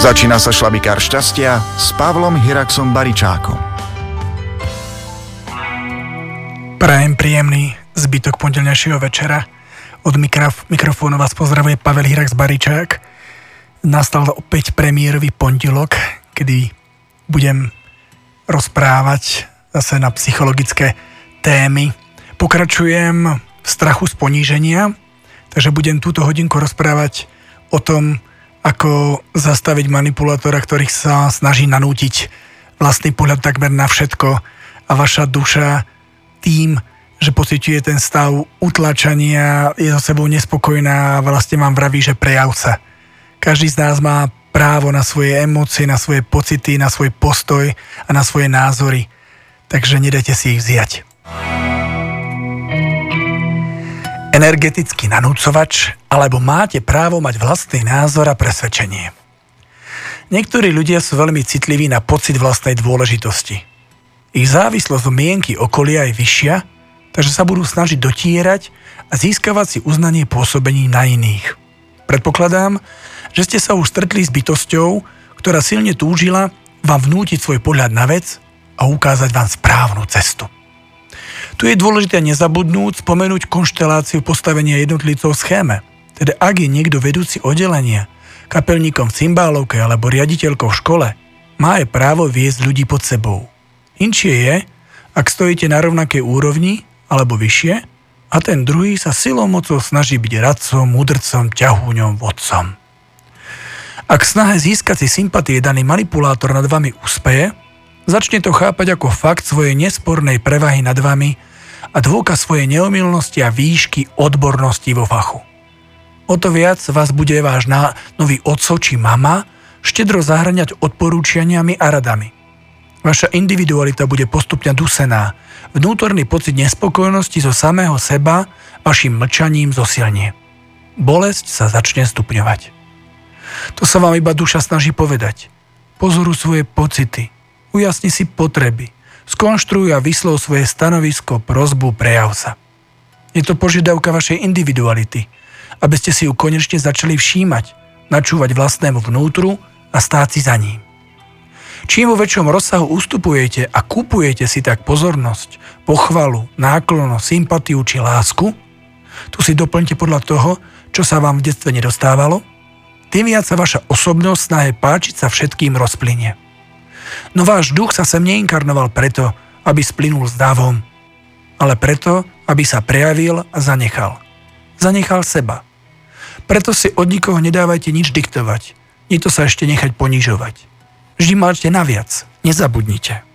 Začína sa šlabikár šťastia s Pavlom Hiraxom Baričákom. Prajem príjemný zbytok pondelnejšieho večera. Od mikrof- mikrofónu vás pozdravuje Pavel Hirax Baričák. Nastal opäť premiérový pondelok, kedy budem rozprávať zase na psychologické témy. Pokračujem v strachu z poníženia, takže budem túto hodinku rozprávať o tom, ako zastaviť manipulátora, ktorý sa snaží nanútiť vlastný pohľad takmer na všetko a vaša duša tým, že pociťuje ten stav utlačania, je so sebou nespokojná a vlastne vám vraví, že prejav sa. Každý z nás má právo na svoje emócie, na svoje pocity, na svoj postoj a na svoje názory. Takže nedajte si ich vziať energetický nanúcovač, alebo máte právo mať vlastný názor a presvedčenie. Niektorí ľudia sú veľmi citliví na pocit vlastnej dôležitosti. Ich závislosť mienky okolia je vyššia, takže sa budú snažiť dotierať a získavať si uznanie pôsobení na iných. Predpokladám, že ste sa už stretli s bytosťou, ktorá silne túžila vám vnútiť svoj pohľad na vec a ukázať vám správnu cestu. Tu je dôležité nezabudnúť spomenúť konšteláciu postavenia jednotlivcov v schéme. Teda ak je niekto vedúci oddelenia, kapelníkom v cymbálovke alebo riaditeľkou v škole, má aj právo viesť ľudí pod sebou. Inšie je, ak stojíte na rovnakej úrovni alebo vyššie a ten druhý sa silou mocou snaží byť radcom, mudrcom, ťahúňom, vodcom. Ak snahe získať si sympatie daný manipulátor nad vami úspeje, začne to chápať ako fakt svojej nespornej prevahy nad vami a dôkaz svojej neomilnosti a výšky odbornosti vo fachu. O to viac vás bude váš nový otco či mama štedro zahrňať odporúčaniami a radami. Vaša individualita bude postupne dusená, vnútorný pocit nespokojnosti zo samého seba vašim mlčaním zosilnie. Bolesť sa začne stupňovať. To sa vám iba duša snaží povedať. Pozoru svoje pocity, ujasni si potreby, Skonštruuj a vyslov svoje stanovisko, prozbu, prejav sa. Je to požiadavka vašej individuality, aby ste si ju konečne začali všímať, načúvať vlastnému vnútru a stáť si za ním. Čím vo väčšom rozsahu ustupujete a kupujete si tak pozornosť, pochvalu, náklonosť, sympatiu či lásku, tu si doplňte podľa toho, čo sa vám v detstve nedostávalo, tým viac sa vaša osobnosť snahe páčiť sa všetkým rozplynie. No váš duch sa sem neinkarnoval preto, aby splynul s dávom, ale preto, aby sa prejavil a zanechal. Zanechal seba. Preto si od nikoho nedávajte nič diktovať, nie to sa ešte nechať ponižovať. Vždy máte naviac, nezabudnite.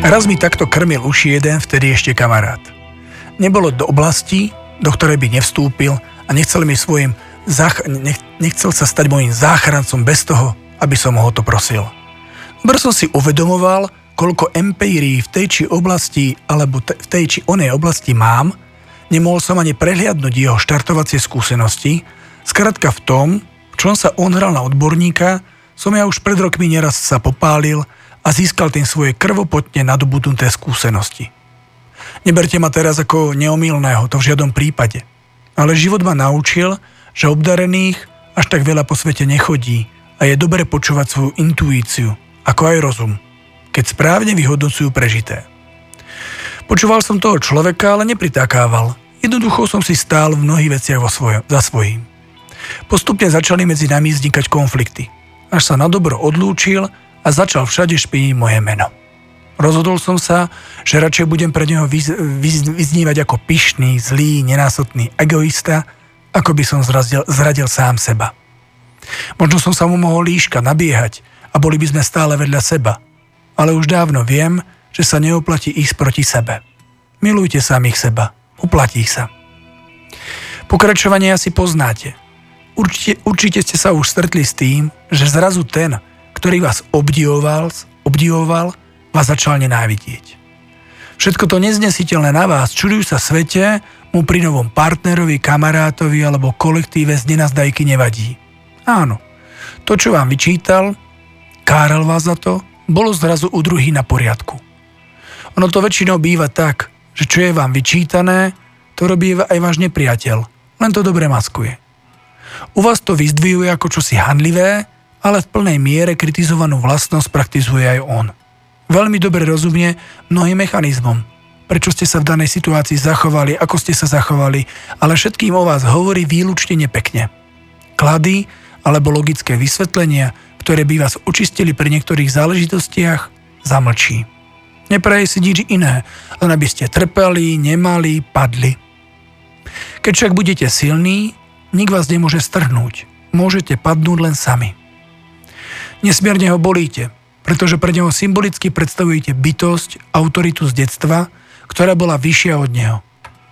Raz mi takto krmil uši jeden vtedy ešte kamarát. Nebolo do oblasti, do ktorej by nevstúpil a nechcel mi svojim zach- nechcel sa stať môjim záchrancom bez toho, aby som ho to prosil. Br som si uvedomoval, koľko empírií v tej či oblasti alebo te- v tej či onej oblasti mám, nemohol som ani prehliadnúť jeho štartovacie skúsenosti, skrátka v tom, v čom sa on hral na odborníka, som ja už pred rokmi neraz sa popálil a získal tým svoje krvopotne nadobudnuté skúsenosti. Neberte ma teraz ako neomilného, to v žiadom prípade. Ale život ma naučil, že obdarených až tak veľa po svete nechodí a je dobre počúvať svoju intuíciu, ako aj rozum, keď správne vyhodnocujú prežité. Počúval som toho človeka, ale nepritakával. Jednoducho som si stál v mnohých veciach vo svoje, za svojím. Postupne začali medzi nami vznikať konflikty. Až sa na dobro odlúčil a začal všade špiniť moje meno. Rozhodol som sa, že radšej budem pre neho vyz, vyz, vyznívať ako pyšný, zlý, nenásotný egoista, ako by som zradil, zradil sám seba. Možno som sa mu mohol líška nabiehať a boli by sme stále vedľa seba. Ale už dávno viem, že sa neoplatí ísť proti sebe. Milujte samých seba. Uplatí sa. Pokračovanie asi poznáte. Určite, určite ste sa už stretli s tým, že zrazu ten, ktorý vás obdivoval, obdivoval vás začal nenávidieť. Všetko to neznesiteľné na vás, čudujú sa svete, mu pri novom partnerovi, kamarátovi alebo kolektíve z nenazdajky nevadí. Áno, to, čo vám vyčítal, kárel vás za to, bolo zrazu u druhý na poriadku. Ono to väčšinou býva tak, že čo je vám vyčítané, to robí aj váš nepriateľ, len to dobre maskuje. U vás to vyzdvihuje ako čosi handlivé, ale v plnej miere kritizovanú vlastnosť praktizuje aj on. Veľmi dobre rozumie mnohým mechanizmom, prečo ste sa v danej situácii zachovali, ako ste sa zachovali, ale všetkým o vás hovorí výlučne nepekne. Klady alebo logické vysvetlenia, ktoré by vás očistili pri niektorých záležitostiach, zamlčí. Nepraje si nič iné, len aby ste trpeli, nemali, padli. Keď však budete silní, nik vás nemôže strhnúť. Môžete padnúť len sami. Nesmierne ho bolíte, pretože pre neho symbolicky predstavujete bytosť, autoritu z detstva, ktorá bola vyššia od neho.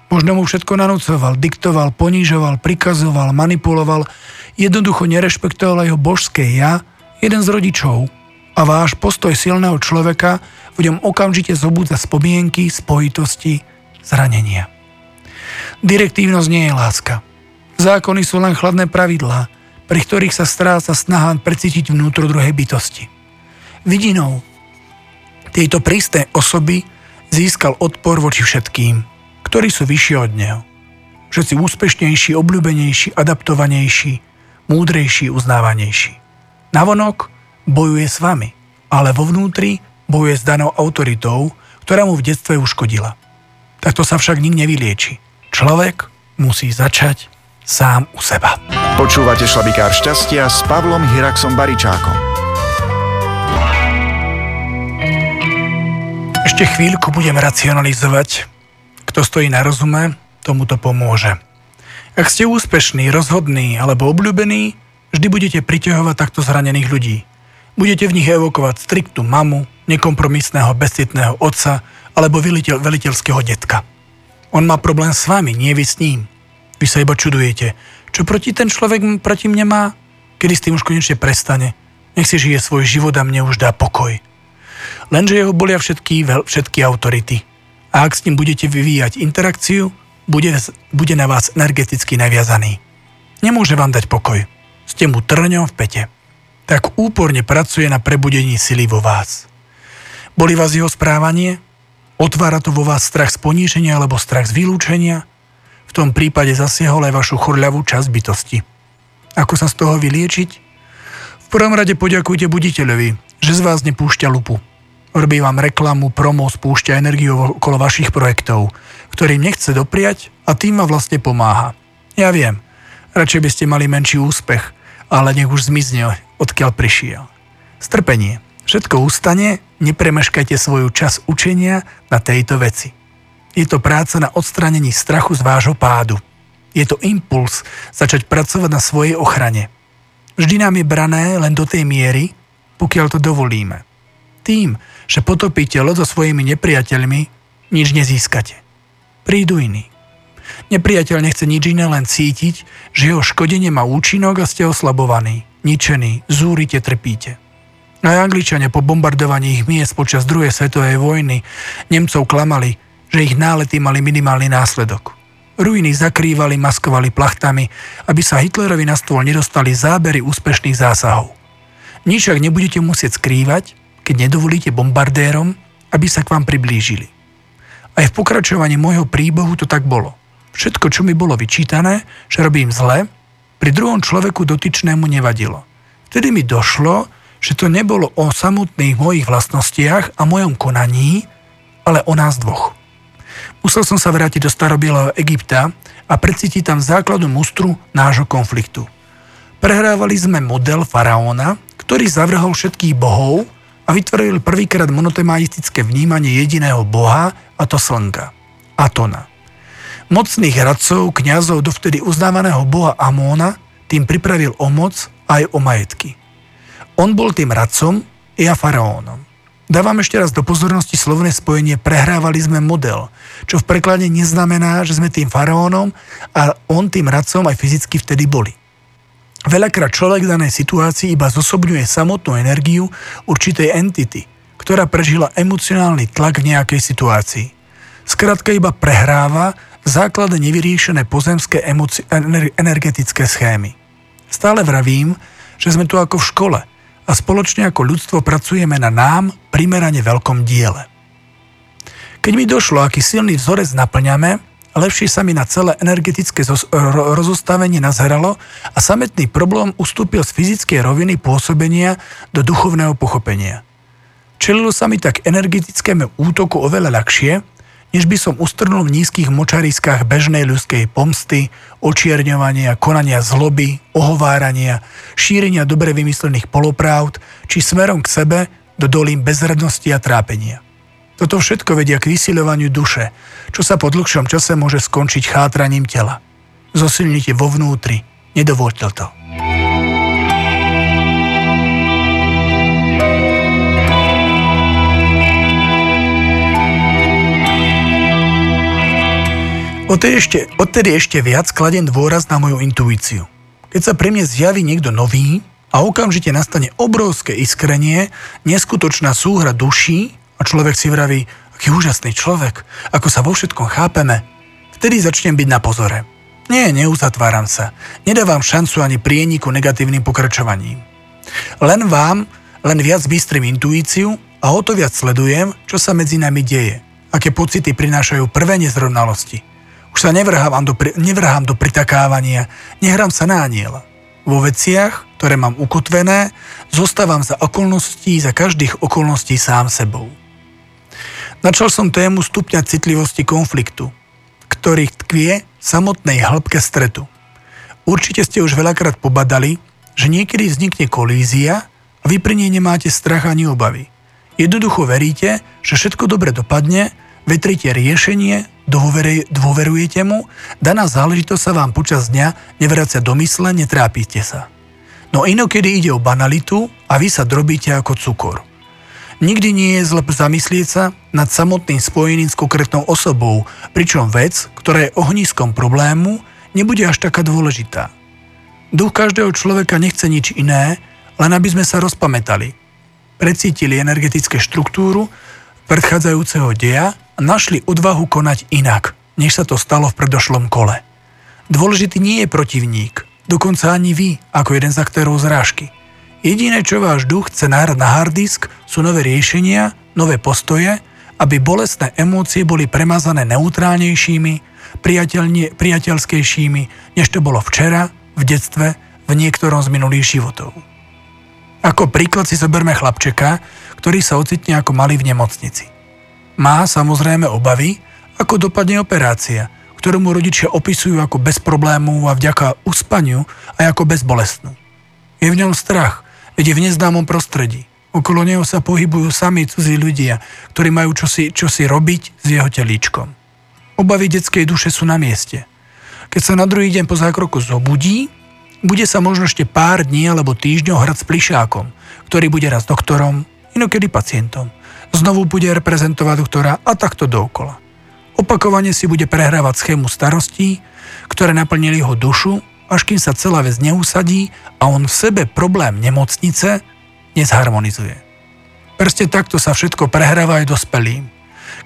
Možno mu všetko nanúcoval, diktoval, ponížoval, prikazoval, manipuloval, jednoducho nerešpektoval jeho božské ja, jeden z rodičov. A váš postoj silného človeka v ňom okamžite zobúdza spomienky, spojitosti, zranenia. Direktívnosť nie je láska. Zákony sú len chladné pravidlá, pri ktorých sa stráca snaha precítiť vnútro druhej bytosti. Vidinou tejto prísnej osoby získal odpor voči všetkým, ktorí sú vyššie od neho. Všetci úspešnejší, obľúbenejší, adaptovanejší, múdrejší, uznávanejší. Navonok bojuje s vami, ale vo vnútri bojuje s danou autoritou, ktorá mu v detstve uškodila. Takto sa však nik nevylieči. Človek musí začať sám u seba. Počúvate šlabikár šťastia s Pavlom Hiraxom Baričákom. Ešte chvíľku budem racionalizovať. Kto stojí na rozume, tomu to pomôže. Ak ste úspešní, rozhodní alebo obľúbení, vždy budete priťahovať takto zranených ľudí. Budete v nich evokovať striktú mamu, nekompromisného, bezcitného otca alebo veliteľ, veliteľského detka. On má problém s vami, nie vy s ním. Vy sa iba čudujete. Čo proti ten človek proti mne má? Kedy s tým už konečne prestane? Nech si žije svoj život a mne už dá pokoj. Lenže jeho bolia všetky, všetky autority. A ak s ním budete vyvíjať interakciu, bude, bude na vás energeticky naviazaný. Nemôže vám dať pokoj. Ste mu trňom v pete. Tak úporne pracuje na prebudení sily vo vás. Boli vás jeho správanie? Otvára to vo vás strach z poníženia alebo strach z vylúčenia? V tom prípade zasiahol aj vašu chorľavú časť bytosti. Ako sa z toho vyliečiť? V prvom rade poďakujte buditeľovi, že z vás nepúšťa lupu robí vám reklamu, promo, spúšťa energiu okolo vašich projektov, ktorým nechce dopriať a tým vám vlastne pomáha. Ja viem, radšej by ste mali menší úspech, ale nech už zmizne, odkiaľ prišiel. Strpenie. Všetko ustane, nepremeškajte svoju čas učenia na tejto veci. Je to práca na odstranení strachu z vášho pádu. Je to impuls začať pracovať na svojej ochrane. Vždy nám je brané len do tej miery, pokiaľ to dovolíme. Tým, že potopíte loď so svojimi nepriateľmi, nič nezískate. Prídu iní. Nepriateľ nechce nič iné, len cítiť, že jeho škodenie má účinok a ste oslabovaní, ničení, zúrite, trpíte. Aj Angličania po bombardovaní ich miest počas druhej svetovej vojny Nemcov klamali, že ich nálety mali minimálny následok. Ruiny zakrývali, maskovali plachtami, aby sa Hitlerovi na stôl nedostali zábery úspešných zásahov. Nič ak nebudete musieť skrývať, keď nedovolíte bombardérom, aby sa k vám priblížili. Aj v pokračovaní môjho príbehu to tak bolo. Všetko, čo mi bolo vyčítané, že robím zle, pri druhom človeku dotyčnému nevadilo. Vtedy mi došlo, že to nebolo o samotných mojich vlastnostiach a mojom konaní, ale o nás dvoch. Musel som sa vrátiť do starobieleho Egypta a precítiť tam základu mustru nášho konfliktu. Prehrávali sme model faraóna, ktorý zavrhol všetkých bohov a vytvoril prvýkrát monotemaistické vnímanie jediného boha, a to slnka, Atona. Mocných radcov, kňazov dovtedy uznávaného boha Amóna tým pripravil o moc aj o majetky. On bol tým radcom, ja faraónom. Dávam ešte raz do pozornosti slovné spojenie prehrávali sme model, čo v preklade neznamená, že sme tým faraónom a on tým radcom aj fyzicky vtedy boli. Veľakrát človek v danej situácii iba zosobňuje samotnú energiu určitej entity, ktorá prežila emocionálny tlak v nejakej situácii. Skrátka iba prehráva základe nevyriešené pozemské emoci- energetické schémy. Stále vravím, že sme tu ako v škole a spoločne ako ľudstvo pracujeme na nám primerane veľkom diele. Keď mi došlo, aký silný vzorec naplňame, lepšie sa mi na celé energetické rozostavenie nazeralo a sametný problém ustúpil z fyzickej roviny pôsobenia do duchovného pochopenia. Čelilo sa mi tak energetickému útoku oveľa ľahšie, než by som ustrnul v nízkych močariskách bežnej ľudskej pomsty, očierňovania, konania zloby, ohovárania, šírenia dobre vymyslených polopravd, či smerom k sebe do dolím bezradnosti a trápenia. Toto všetko vedia k vysiľovaniu duše, čo sa po dlhšom čase môže skončiť chátraním tela. Zosilnite vo vnútri, nedovolte to. Odtedy ešte, odtedy ešte viac kladem dôraz na moju intuíciu. Keď sa pre mňa zjaví niekto nový a okamžite nastane obrovské iskrenie, neskutočná súhra duší a človek si vraví, aký úžasný človek, ako sa vo všetkom chápeme, vtedy začnem byť na pozore. Nie, neuzatváram sa. Nedávam šancu ani prieniku negatívnym pokračovaním. Len vám, len viac bystrým intuíciu a o to viac sledujem, čo sa medzi nami deje, aké pocity prinášajú prvé nezrovnalosti – už sa nevrhám do, nevrhám do pritakávania, nehrám sa na aniela. Vo veciach, ktoré mám ukotvené, zostávam za okolností, za každých okolností sám sebou. Načal som tému stupňa citlivosti konfliktu, ktorý tkvie samotnej hĺbke stretu. Určite ste už veľakrát pobadali, že niekedy vznikne kolízia a vy pri nej nemáte strach ani obavy. Jednoducho veríte, že všetko dobre dopadne, vetrite riešenie dôverujete mu, daná záležitosť sa vám počas dňa nevracia do mysle, netrápite sa. No inokedy ide o banalitu a vy sa drobíte ako cukor. Nikdy nie je zle zamyslieť sa nad samotným spojením s konkrétnou osobou, pričom vec, ktorá je ohniskom problému, nebude až taká dôležitá. Duch každého človeka nechce nič iné, len aby sme sa rozpamätali. Precítili energetické štruktúru predchádzajúceho deja a našli odvahu konať inak, než sa to stalo v predošlom kole. Dôležitý nie je protivník, dokonca ani vy, ako jeden z aktérov zrážky. Jediné, čo váš duch chce nahrať na harddisk, sú nové riešenia, nové postoje, aby bolestné emócie boli premazané neutrálnejšími, priateľskejšími, než to bolo včera, v detstve, v niektorom z minulých životov. Ako príklad si zoberme chlapčeka, ktorý sa ocitne ako malý v nemocnici. Má samozrejme obavy, ako dopadne operácia, ktorú mu rodičia opisujú ako bez problémov a vďaka uspaniu aj ako bezbolestnú. Je v ňom strach, veď je v neznámom prostredí. Okolo neho sa pohybujú sami cudzí ľudia, ktorí majú čosi, čosi robiť s jeho telíčkom. Obavy detskej duše sú na mieste. Keď sa na druhý deň po zákroku zobudí, bude sa možno ešte pár dní alebo týždňov hrať s plišákom, ktorý bude raz doktorom, inokedy pacientom znovu bude reprezentovať doktora a takto dookola. Opakovane si bude prehrávať schému starostí, ktoré naplnili jeho dušu, až kým sa celá vec neusadí a on v sebe problém nemocnice nezharmonizuje. Prste takto sa všetko prehráva aj dospelým.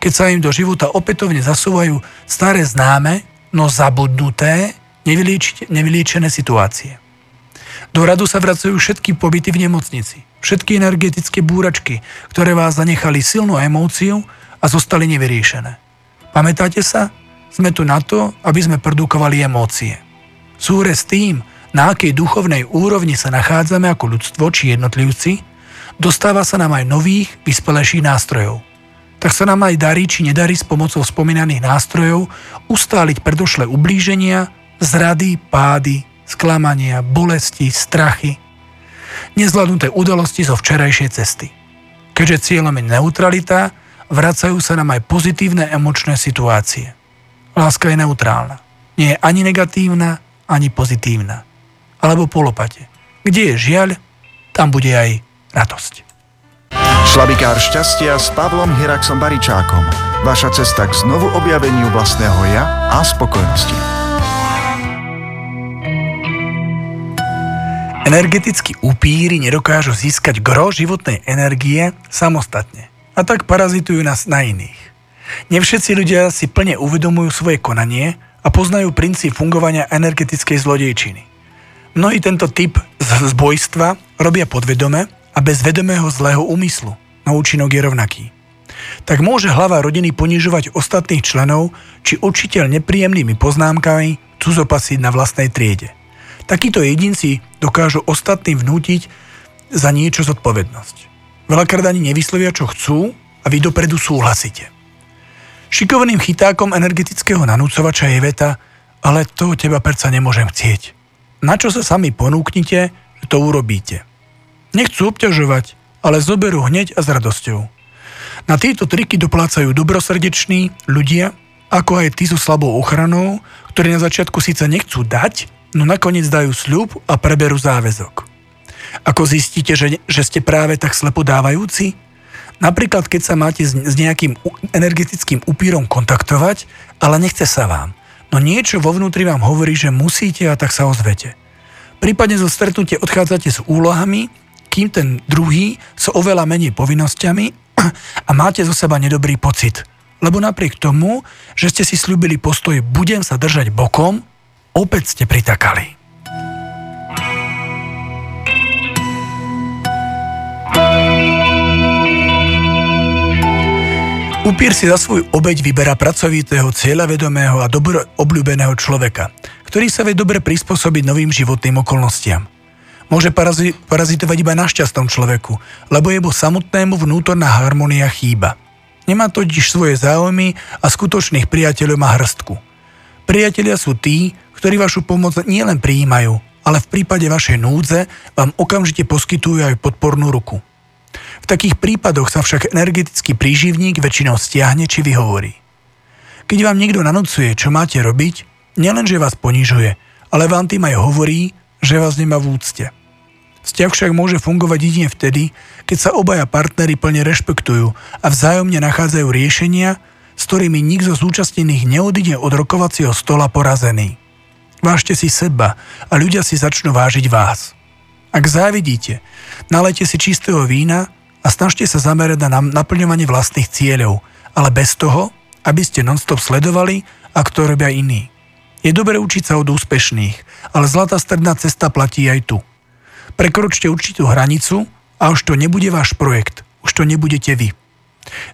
Keď sa im do života opätovne zasúvajú staré známe, no zabudnuté, nevyliečené situácie. Do radu sa vracajú všetky pobyty v nemocnici, všetky energetické búračky, ktoré vás zanechali silnú emóciu a zostali nevyriešené. Pamätáte sa? Sme tu na to, aby sme produkovali emócie. Súre s tým, na akej duchovnej úrovni sa nachádzame ako ľudstvo či jednotlivci, dostáva sa nám aj nových, vyspelejších nástrojov. Tak sa nám aj darí či nedarí s pomocou spomínaných nástrojov ustáliť predošlé ublíženia, zrady, pády, sklamania, bolesti, strachy, nezvládnuté udalosti zo včerajšej cesty. Keďže cieľom je neutralita, vracajú sa nám aj pozitívne emočné situácie. Láska je neutrálna. Nie je ani negatívna, ani pozitívna. Alebo polopate. Kde je žiaľ, tam bude aj radosť. Šlabikár šťastia s Pavlom Hiraxom Baričákom. Vaša cesta k znovu objaveniu vlastného ja a spokojnosti. Energetickí upíry nedokážu získať gro životnej energie samostatne a tak parazitujú nás na iných. Nevšetci ľudia si plne uvedomujú svoje konanie a poznajú princíp fungovania energetickej zlodejčiny. Mnohí tento typ zbojstva robia podvedome a bez vedomého zlého úmyslu, no účinok je rovnaký. tak môže hlava rodiny ponižovať ostatných členov či učiteľ nepríjemnými poznámkami cudzopasiť na vlastnej triede. Takíto jedinci dokážu ostatným vnútiť za niečo zodpovednosť. Veľakrát ani nevyslovia, čo chcú a vy dopredu súhlasíte. Šikovným chytákom energetického nanúcovača je veta, ale to teba predsa nemôžem chcieť. Na čo sa sami ponúknite, to urobíte. Nechcú obťažovať, ale zoberú hneď a s radosťou. Na tieto triky doplácajú dobrosrdeční ľudia, ako aj tí so slabou ochranou, ktorí na začiatku síce nechcú dať, no nakoniec dajú sľub a preberú záväzok. Ako zistíte, že, že ste práve tak slepo dávajúci? Napríklad, keď sa máte s, nejakým energetickým upírom kontaktovať, ale nechce sa vám. No niečo vo vnútri vám hovorí, že musíte a tak sa ozvete. Prípadne zo stretnutie odchádzate s úlohami, kým ten druhý s oveľa menej povinnosťami a máte zo seba nedobrý pocit. Lebo napriek tomu, že ste si slúbili postoj budem sa držať bokom, opäť ste pritakali. Upír si za svoj obeď vyberá pracovitého, cieľavedomého a dobro obľúbeného človeka, ktorý sa vie dobre prispôsobiť novým životným okolnostiam. Môže parazi- parazitovať iba na šťastnom človeku, lebo jemu samotnému vnútorná harmonia chýba. Nemá totiž svoje záujmy a skutočných priateľov má hrstku. Priatelia sú tí, ktorí vašu pomoc nielen prijímajú, ale v prípade vašej núdze vám okamžite poskytujú aj podpornú ruku. V takých prípadoch sa však energetický príživník väčšinou stiahne či vyhovorí. Keď vám niekto nanúcuje, čo máte robiť, nielenže vás ponižuje, ale vám tým aj hovorí, že vás nemá v úcte. Vzťah však môže fungovať jedine vtedy, keď sa obaja partnery plne rešpektujú a vzájomne nachádzajú riešenia, s ktorými nikto z zúčastnených neodíde od rokovacieho stola porazený. Vážte si seba a ľudia si začnú vážiť vás. Ak závidíte, nalejte si čistého vína a snažte sa zamerať na naplňovanie vlastných cieľov, ale bez toho, aby ste nonstop sledovali, ako to robia iní. Je dobre učiť sa od úspešných, ale zlatá stredná cesta platí aj tu – Prekročte určitú hranicu a už to nebude váš projekt, už to nebudete vy.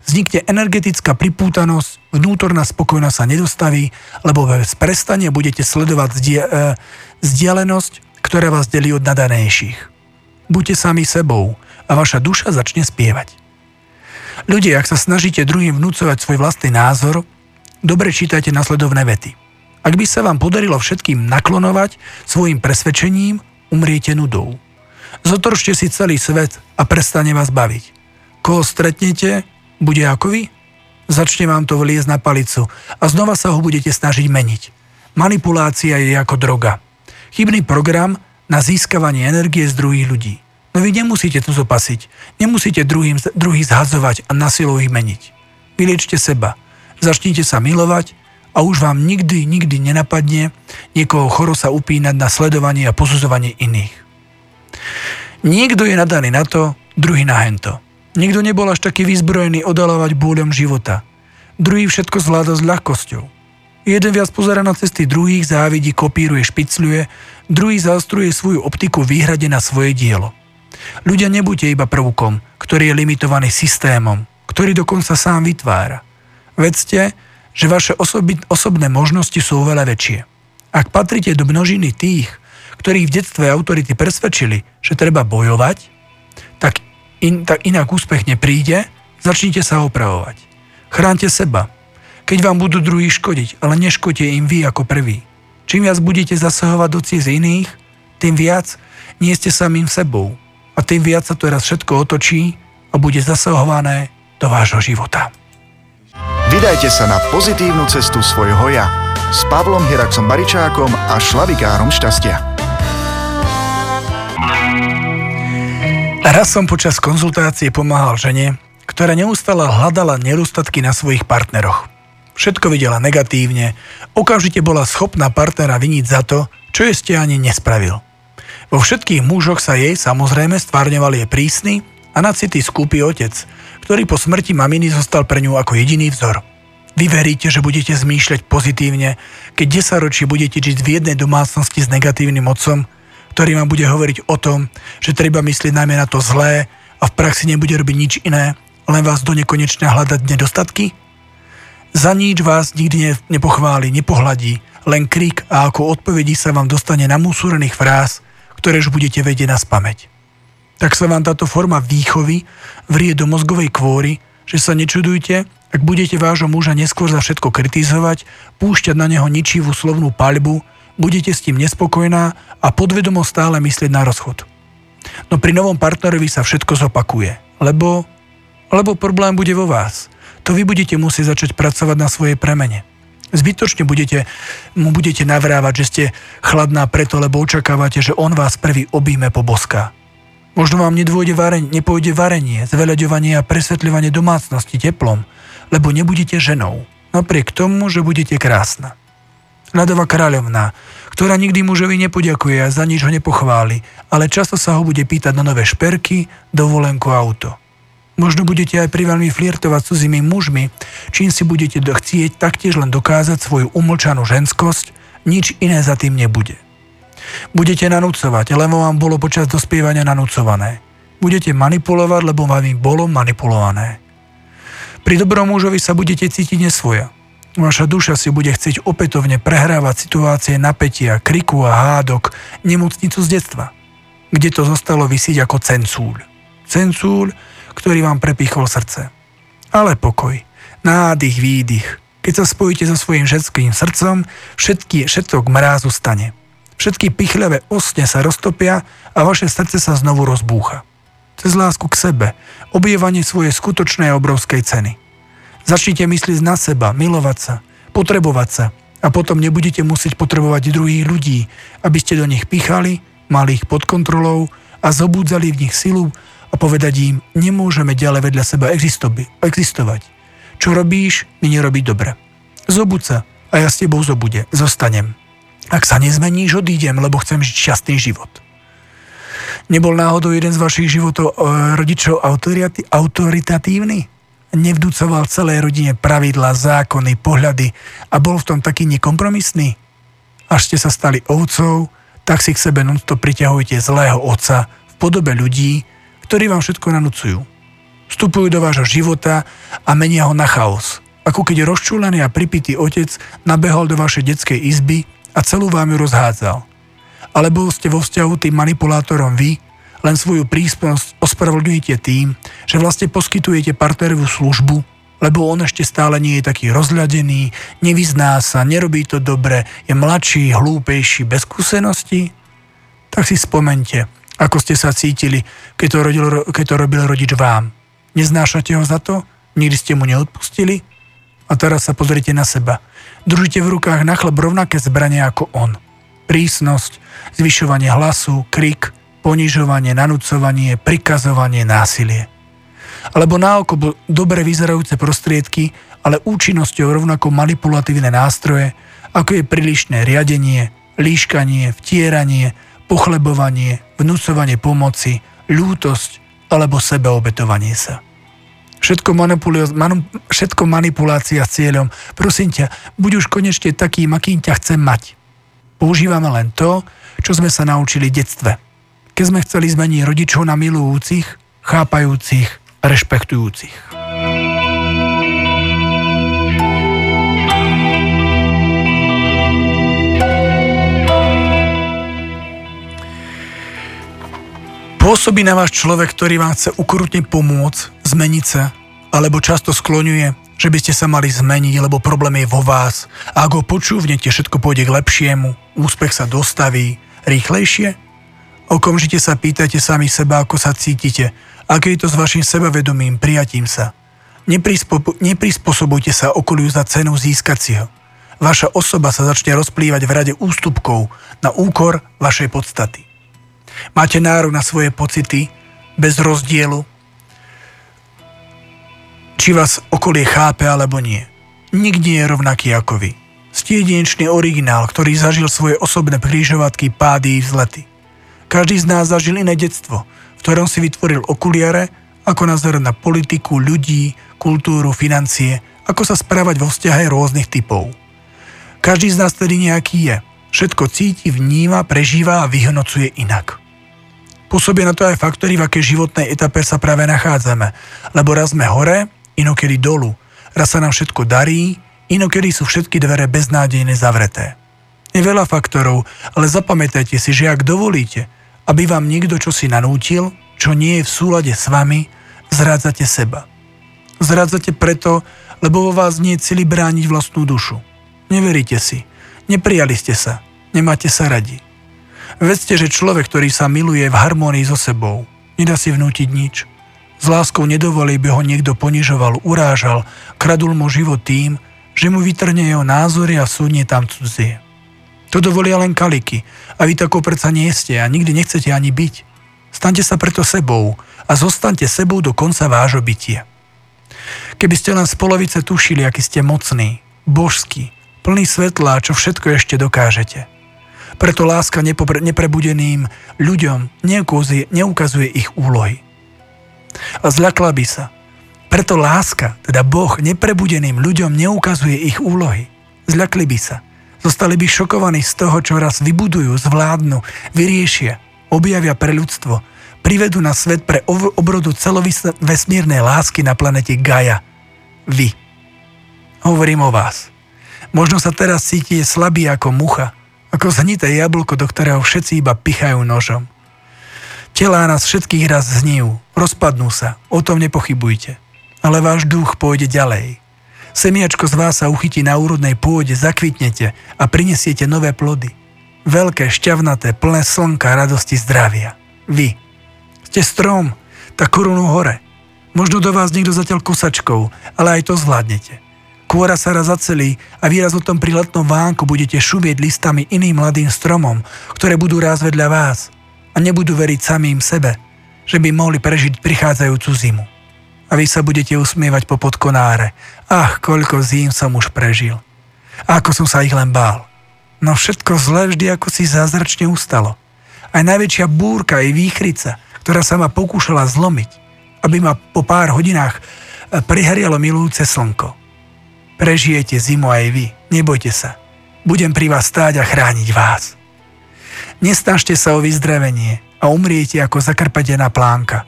Vznikne energetická pripútanosť, vnútorná spokojnosť sa nedostaví, lebo bez prestania budete sledovať zdie, e, ktorá vás delí od nadanejších. Buďte sami sebou a vaša duša začne spievať. Ľudia, ak sa snažíte druhým vnúcovať svoj vlastný názor, dobre čítajte nasledovné vety. Ak by sa vám podarilo všetkým naklonovať svojim presvedčením, umriete nudou. Zotržte si celý svet a prestane vás baviť. Koho stretnete, bude ako vy? Začne vám to vliezť na palicu a znova sa ho budete snažiť meniť. Manipulácia je ako droga. Chybný program na získavanie energie z druhých ľudí. No vy nemusíte to zopasiť. Nemusíte druhým, druhých zhadzovať a na silu ich meniť. Vyliečte seba. Začnite sa milovať a už vám nikdy, nikdy nenapadne niekoho choro sa upínať na sledovanie a posudzovanie iných. Niekto je nadaný na to, druhý na hento. Nikto nebol až taký vyzbrojený odalávať búľom života. Druhý všetko zvláda s ľahkosťou. Jeden viac pozera na cesty druhých, závidí, kopíruje, špicľuje, druhý zaostruje svoju optiku výhrade na svoje dielo. Ľudia nebuďte iba prvkom, ktorý je limitovaný systémom, ktorý dokonca sám vytvára. Vedzte, že vaše osobi, osobné možnosti sú oveľa väčšie. Ak patrite do množiny tých, ktorých v detstve autority presvedčili, že treba bojovať, tak, in, tak inak úspech nepríde, začnite sa opravovať. Chránte seba. Keď vám budú druhí škodiť, ale neškodte im vy ako prvý. Čím viac budete zasahovať do ciest iných, tým viac nie ste samým sebou. A tým viac sa to raz všetko otočí a bude zasahované do vášho života. Vydajte sa na pozitívnu cestu svojho ja s Pavlom Hiraxom Baričákom a Šlavikárom šťastia. Raz som počas konzultácie pomáhal žene, ktorá neustále hľadala nedostatky na svojich partneroch. Všetko videla negatívne, okamžite bola schopná partnera viniť za to, čo ste ani nespravil. Vo všetkých mužoch sa jej samozrejme stvárňoval je prísny a nacitý skúpy otec, ktorý po smrti maminy zostal pre ňu ako jediný vzor. Vy veríte, že budete zmýšľať pozitívne, keď 10 ročí budete žiť v jednej domácnosti s negatívnym otcom, ktorý vám bude hovoriť o tom, že treba myslieť najmä na to zlé a v praxi nebude robiť nič iné, len vás do nekonečna hľadať nedostatky? Za nič vás nikdy nepochváli, nepohladí, len krik a ako odpovedí sa vám dostane namúsurených fráz, ktoré už budete vedieť na spameť. Tak sa vám táto forma výchovy vrie do mozgovej kvôry, že sa nečudujte, ak budete vášho muža neskôr za všetko kritizovať, púšťať na neho ničivú slovnú paľbu, budete s tým nespokojná a podvedomo stále myslieť na rozchod. No pri novom partnerovi sa všetko zopakuje, lebo, lebo problém bude vo vás. To vy budete musieť začať pracovať na svojej premene. Zbytočne budete, mu budete navrávať, že ste chladná preto, lebo očakávate, že on vás prvý obíme po boská. Možno vám nedôjde varenie, nepôjde varenie, zveľaďovanie a presvetľovanie domácnosti teplom, lebo nebudete ženou, napriek tomu, že budete krásna. Ľadová kráľovná, ktorá nikdy mužovi nepoďakuje a za nič ho nepochváli, ale často sa ho bude pýtať na nové šperky, dovolenku auto. Možno budete aj priveľmi flirtovať s cudzími mužmi, čím si budete chcieť taktiež len dokázať svoju umlčanú ženskosť, nič iné za tým nebude. Budete nanúcovať, lebo vám bolo počas dospievania nanúcované. Budete manipulovať, lebo vám bolo manipulované. Pri dobrom mužovi sa budete cítiť nesvoja. Vaša duša si bude chcieť opätovne prehrávať situácie napätia, kriku a hádok, nemocnicu z detstva, kde to zostalo vysieť ako cencúľ. Cencúľ, ktorý vám prepichol srdce. Ale pokoj, nádych, výdych. Keď sa spojíte so svojím ženským srdcom, všetky, všetko k mrázu stane. Všetky pichľavé osne sa roztopia a vaše srdce sa znovu rozbúcha cez lásku k sebe, objevanie svojej skutočnej obrovskej ceny. Začnite myslieť na seba, milovať sa, potrebovať sa a potom nebudete musieť potrebovať druhých ľudí, aby ste do nich pichali, mali ich pod kontrolou a zobudzali v nich silu a povedať im, nemôžeme ďalej vedľa seba existovať. Čo robíš, mi nerobí dobre. Zobud sa a ja s tebou zobude, zostanem. Ak sa nezmeníš, odídem, lebo chcem žiť šťastný život. Nebol náhodou jeden z vašich životov e, rodičov autoritatívny? Nevdúcoval celej rodine pravidla, zákony, pohľady a bol v tom taký nekompromisný? Až ste sa stali ovcov, tak si k sebe nutto priťahujete zlého otca v podobe ľudí, ktorí vám všetko nanúcujú. Vstupujú do vášho života a menia ho na chaos. Ako keď rozčúlený a pripitý otec nabehol do vašej detskej izby a celú vám ju rozhádzal alebo ste vo vzťahu tým manipulátorom vy, len svoju prísnosť ospravedlňujete tým, že vlastne poskytujete partnerovú službu, lebo on ešte stále nie je taký rozľadený, nevyzná sa, nerobí to dobre, je mladší, hlúpejší, bez skúsenosti? Tak si spomente, ako ste sa cítili, keď to, rodil, keď to robil rodič vám. Neznášate ho za to? Nikdy ste mu neodpustili? A teraz sa pozrite na seba. Držíte v rukách na chleb rovnaké zbranie ako on – prísnosť, zvyšovanie hlasu, krik, ponižovanie, nanúcovanie, prikazovanie, násilie. Alebo na oko dobre vyzerajúce prostriedky, ale účinnosťou rovnako manipulatívne nástroje, ako je prílišné riadenie, líškanie, vtieranie, pochlebovanie, vnúcovanie pomoci, ľútosť alebo sebeobetovanie sa. Všetko, manu- všetko manipulácia s cieľom, prosím ťa, buď už konečne takým, akým ťa chcem mať. Používame len to, čo sme sa naučili v detstve. Keď sme chceli zmeniť rodičov na milujúcich, chápajúcich, rešpektujúcich. Pôsobí na vás človek, ktorý vám chce ukrutne pomôcť, zmeniť sa, alebo často skloňuje že by ste sa mali zmeniť, lebo problém je vo vás. A ak ho počúvnete, všetko pôjde k lepšiemu, úspech sa dostaví rýchlejšie? Okamžite sa pýtajte sami seba, ako sa cítite, aké je to s vašim sebavedomím, prijatím sa. neprispôsobujte sa okoliu za cenu získať si ho. Vaša osoba sa začne rozplývať v rade ústupkov na úkor vašej podstaty. Máte nárok na svoje pocity bez rozdielu, či vás okolie chápe alebo nie. Nikdy je rovnaký ako vy. Ste jedinečný originál, ktorý zažil svoje osobné krížovatky, pády i vzlety. Každý z nás zažil iné detstvo, v ktorom si vytvoril okuliare, ako nazerať na politiku, ľudí, kultúru, financie, ako sa správať vo vzťahe rôznych typov. Každý z nás tedy nejaký je. Všetko cíti, vníma, prežíva a vyhnocuje inak. Pôsobia na to aj faktory, v akej životnej etape sa práve nachádzame. Lebo raz sme hore, inokedy dolu. Raz sa nám všetko darí, inokedy sú všetky dvere beznádejne zavreté. Je veľa faktorov, ale zapamätajte si, že ak dovolíte, aby vám niekto čo si nanútil, čo nie je v súlade s vami, zrádzate seba. Zrádzate preto, lebo vo vás nie je celý brániť vlastnú dušu. Neveríte si, neprijali ste sa, nemáte sa radi. Vedzte, že človek, ktorý sa miluje v harmónii so sebou, nedá si vnútiť nič. S láskou nedovolí, by ho niekto ponižoval, urážal, kradul mu život tým, že mu vytrne jeho názory a súdne tam cudzie. To dovolia len kaliky a vy takou predsa nie ste a nikdy nechcete ani byť. Staňte sa preto sebou a zostaňte sebou do konca vášho bytia. Keby ste len z polovice tušili, aký ste mocný, božský, plný svetla, čo všetko ešte dokážete – preto láska neprebudeným ľuďom neukazuje, neukazuje ich úlohy. A zľakla by sa. Preto láska, teda Boh, neprebudeným ľuďom neukazuje ich úlohy. Zľakli by sa. Zostali by šokovaní z toho, čo raz vybudujú, zvládnu, vyriešia, objavia pre ľudstvo, privedú na svet pre obrodu celovesmírnej lásky na planete Gaia. Vy. Hovorím o vás. Možno sa teraz cítite slabý ako mucha, ako zhnité jablko, do ktorého všetci iba pichajú nožom. Telá nás všetkých raz znijú, rozpadnú sa, o tom nepochybujte. Ale váš duch pôjde ďalej. Semiačko z vás sa uchytí na úrodnej pôde, zakvitnete a prinesiete nové plody. Veľké, šťavnaté, plné slnka, radosti, zdravia. Vy. Ste strom, tak korunu hore. Možno do vás niekto zatiaľ kosačkou, ale aj to zvládnete. Kôra sa raz zacelí a výraz o tom pri letnom vánku budete šumieť listami iným mladým stromom, ktoré budú raz vedľa vás a nebudú veriť samým sebe, že by mohli prežiť prichádzajúcu zimu. A vy sa budete usmievať po podkonáre. Ach, koľko zím som už prežil. A ako som sa ich len bál. No všetko zle vždy ako si zázračne ustalo. Aj najväčšia búrka i výchrica, ktorá sa ma pokúšala zlomiť, aby ma po pár hodinách priharialo milujúce slnko. Prežijete zimu aj vy, nebojte sa. Budem pri vás stáť a chrániť vás. Nesnažte sa o vyzdravenie a umriete ako zakrpatená plánka.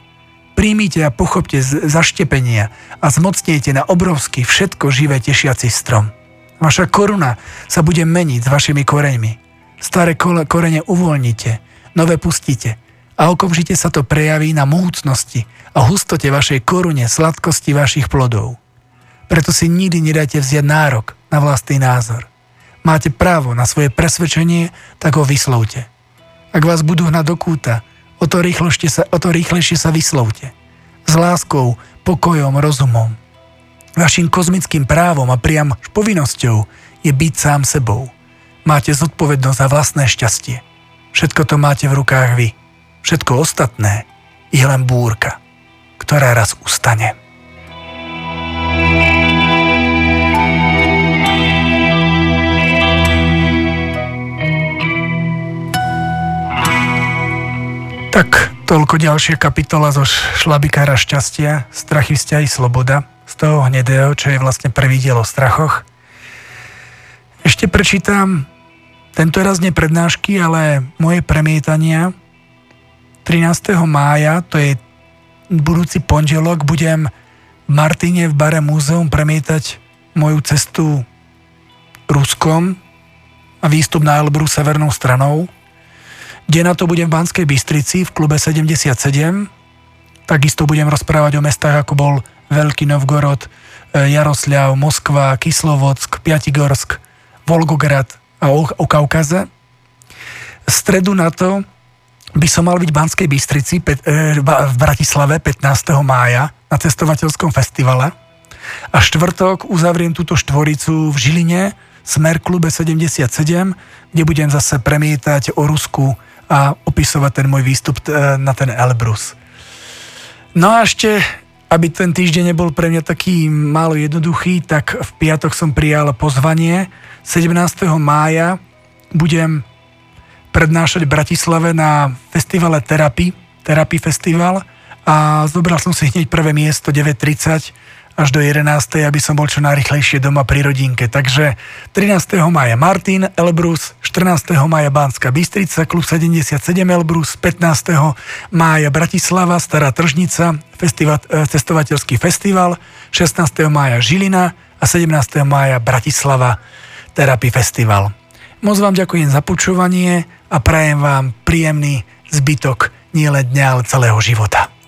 Príjmite a pochopte zaštepenia a zmocnejte na obrovský všetko živé tešiaci strom. Vaša koruna sa bude meniť s vašimi koreňmi. Staré korene uvoľnite, nové pustíte a okamžite sa to prejaví na mohúcnosti a hustote vašej korune, sladkosti vašich plodov. Preto si nikdy nedajte vziať nárok na vlastný názor. Máte právo na svoje presvedčenie, tak ho vyslovte. Ak vás budú hnať do kúta, o to, sa, o to rýchlejšie sa vyslovte. S láskou, pokojom, rozumom. Vašim kozmickým právom a priam povinnosťou je byť sám sebou. Máte zodpovednosť za vlastné šťastie. Všetko to máte v rukách vy. Všetko ostatné je len búrka, ktorá raz ustane. Tak toľko ďalšia kapitola zo šlabikára šťastia, strachy, vzťahy, sloboda, z toho hnedého, čo je vlastne prvý diel o strachoch. Ešte prečítam tento raz nie prednášky, ale moje premietania. 13. mája, to je budúci pondelok, budem v Martine v bare múzeum premietať moju cestu Ruskom a výstup na Elbru severnou stranou kde na to budem v Banskej Bystrici v klube 77. Takisto budem rozprávať o mestách, ako bol Veľký Novgorod, e, Jarosľav, Moskva, Kislovodsk, Piatigorsk, Volgograd a o, o Kaukaze. V stredu na to by som mal byť v Banskej Bystrici e, v Bratislave 15. mája na cestovateľskom festivale a štvrtok uzavriem túto štvoricu v Žiline, Smer klube 77, kde budem zase premietať o Rusku, a opisovať ten môj výstup na ten Elbrus. No a ešte, aby ten týždeň nebol pre mňa taký málo jednoduchý, tak v piatok som prijal pozvanie. 17. mája budem prednášať v Bratislave na festivale Therapy, Therapy Festival a zobral som si hneď prvé miesto 9.30 až do 11. aby som bol čo najrychlejšie doma pri rodinke. Takže 13. mája Martin Elbrus, 14. mája Bánska Bystrica, klub 77 Elbrus, 15. mája Bratislava, Stará Tržnica, festival, e, cestovateľský festival, 16. mája Žilina a 17. mája Bratislava Therapy Festival. Moc vám ďakujem za počúvanie a prajem vám príjemný zbytok nielen dňa, ale celého života.